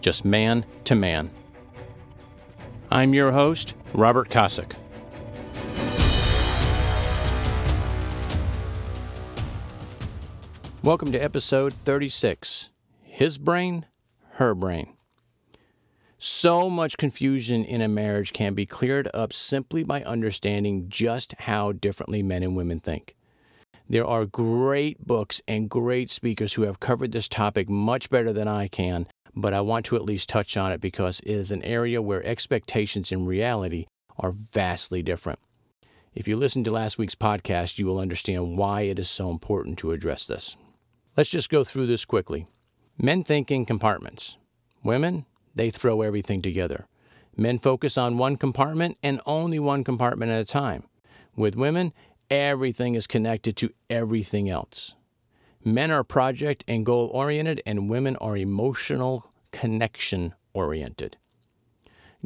just man to man. I'm your host, Robert Kosick. Welcome to episode 36 His Brain, Her Brain. So much confusion in a marriage can be cleared up simply by understanding just how differently men and women think. There are great books and great speakers who have covered this topic much better than I can, but I want to at least touch on it because it is an area where expectations and reality are vastly different. If you listen to last week's podcast, you will understand why it is so important to address this. Let's just go through this quickly. Men think in compartments. Women, they throw everything together. Men focus on one compartment and only one compartment at a time. With women, everything is connected to everything else. Men are project and goal oriented, and women are emotional connection oriented.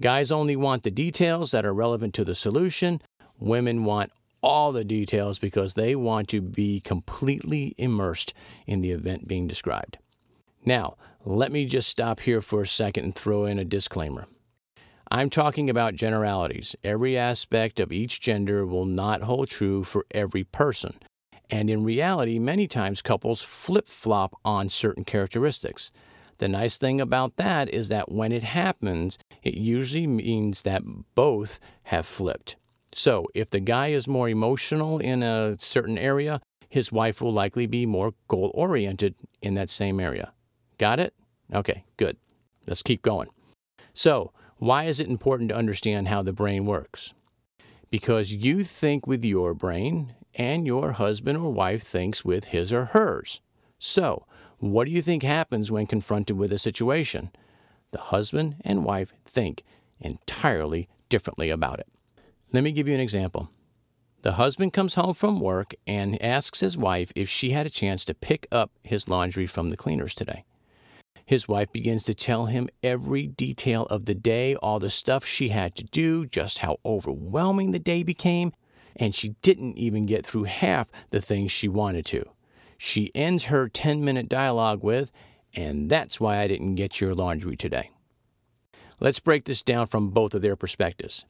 Guys only want the details that are relevant to the solution. Women want all the details because they want to be completely immersed in the event being described. Now, let me just stop here for a second and throw in a disclaimer. I'm talking about generalities. Every aspect of each gender will not hold true for every person. And in reality, many times couples flip flop on certain characteristics. The nice thing about that is that when it happens, it usually means that both have flipped. So, if the guy is more emotional in a certain area, his wife will likely be more goal oriented in that same area. Got it? Okay, good. Let's keep going. So, why is it important to understand how the brain works? Because you think with your brain and your husband or wife thinks with his or hers. So, what do you think happens when confronted with a situation? The husband and wife think entirely differently about it. Let me give you an example. The husband comes home from work and asks his wife if she had a chance to pick up his laundry from the cleaners today. His wife begins to tell him every detail of the day, all the stuff she had to do, just how overwhelming the day became, and she didn't even get through half the things she wanted to. She ends her 10 minute dialogue with, and that's why I didn't get your laundry today. Let's break this down from both of their perspectives.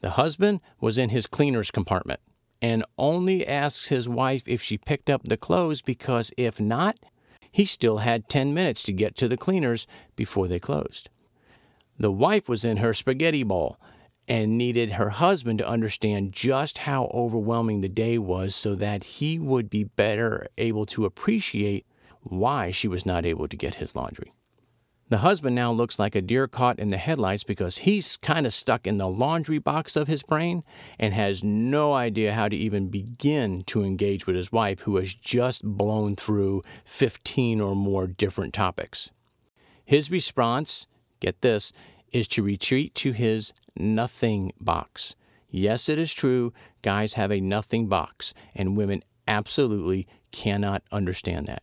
The husband was in his cleaner's compartment and only asks his wife if she picked up the clothes because if not, he still had 10 minutes to get to the cleaners before they closed. The wife was in her spaghetti bowl and needed her husband to understand just how overwhelming the day was so that he would be better able to appreciate why she was not able to get his laundry. The husband now looks like a deer caught in the headlights because he's kind of stuck in the laundry box of his brain and has no idea how to even begin to engage with his wife, who has just blown through 15 or more different topics. His response, get this, is to retreat to his nothing box. Yes, it is true, guys have a nothing box, and women absolutely cannot understand that.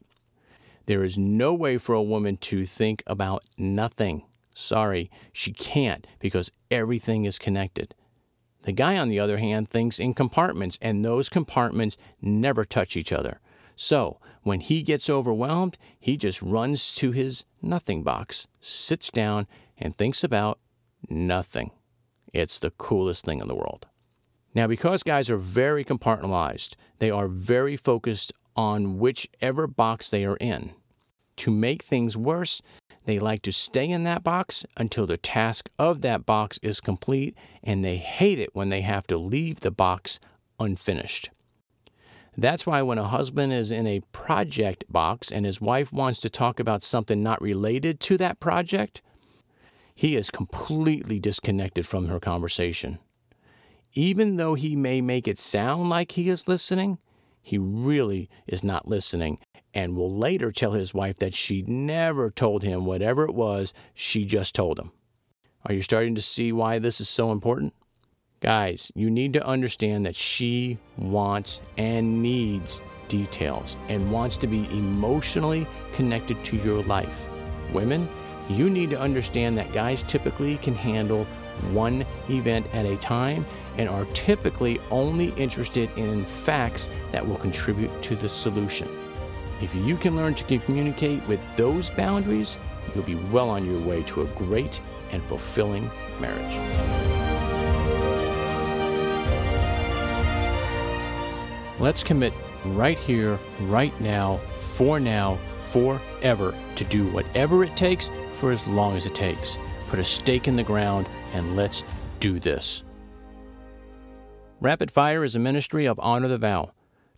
There is no way for a woman to think about nothing. Sorry, she can't because everything is connected. The guy, on the other hand, thinks in compartments, and those compartments never touch each other. So, when he gets overwhelmed, he just runs to his nothing box, sits down, and thinks about nothing. It's the coolest thing in the world. Now, because guys are very compartmentalized, they are very focused on whichever box they are in. To make things worse, they like to stay in that box until the task of that box is complete, and they hate it when they have to leave the box unfinished. That's why when a husband is in a project box and his wife wants to talk about something not related to that project, he is completely disconnected from her conversation. Even though he may make it sound like he is listening, he really is not listening and will later tell his wife that she never told him whatever it was she just told him. Are you starting to see why this is so important? Guys, you need to understand that she wants and needs details and wants to be emotionally connected to your life. Women, you need to understand that guys typically can handle one event at a time and are typically only interested in facts that will contribute to the solution. If you can learn to communicate with those boundaries, you'll be well on your way to a great and fulfilling marriage. Let's commit right here, right now, for now, forever to do whatever it takes for as long as it takes. Put a stake in the ground and let's do this. Rapid Fire is a ministry of Honor the Vow.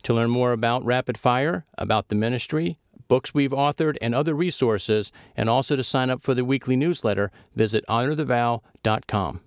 To learn more about Rapid Fire, about the ministry, books we've authored, and other resources, and also to sign up for the weekly newsletter, visit honorthevow.com.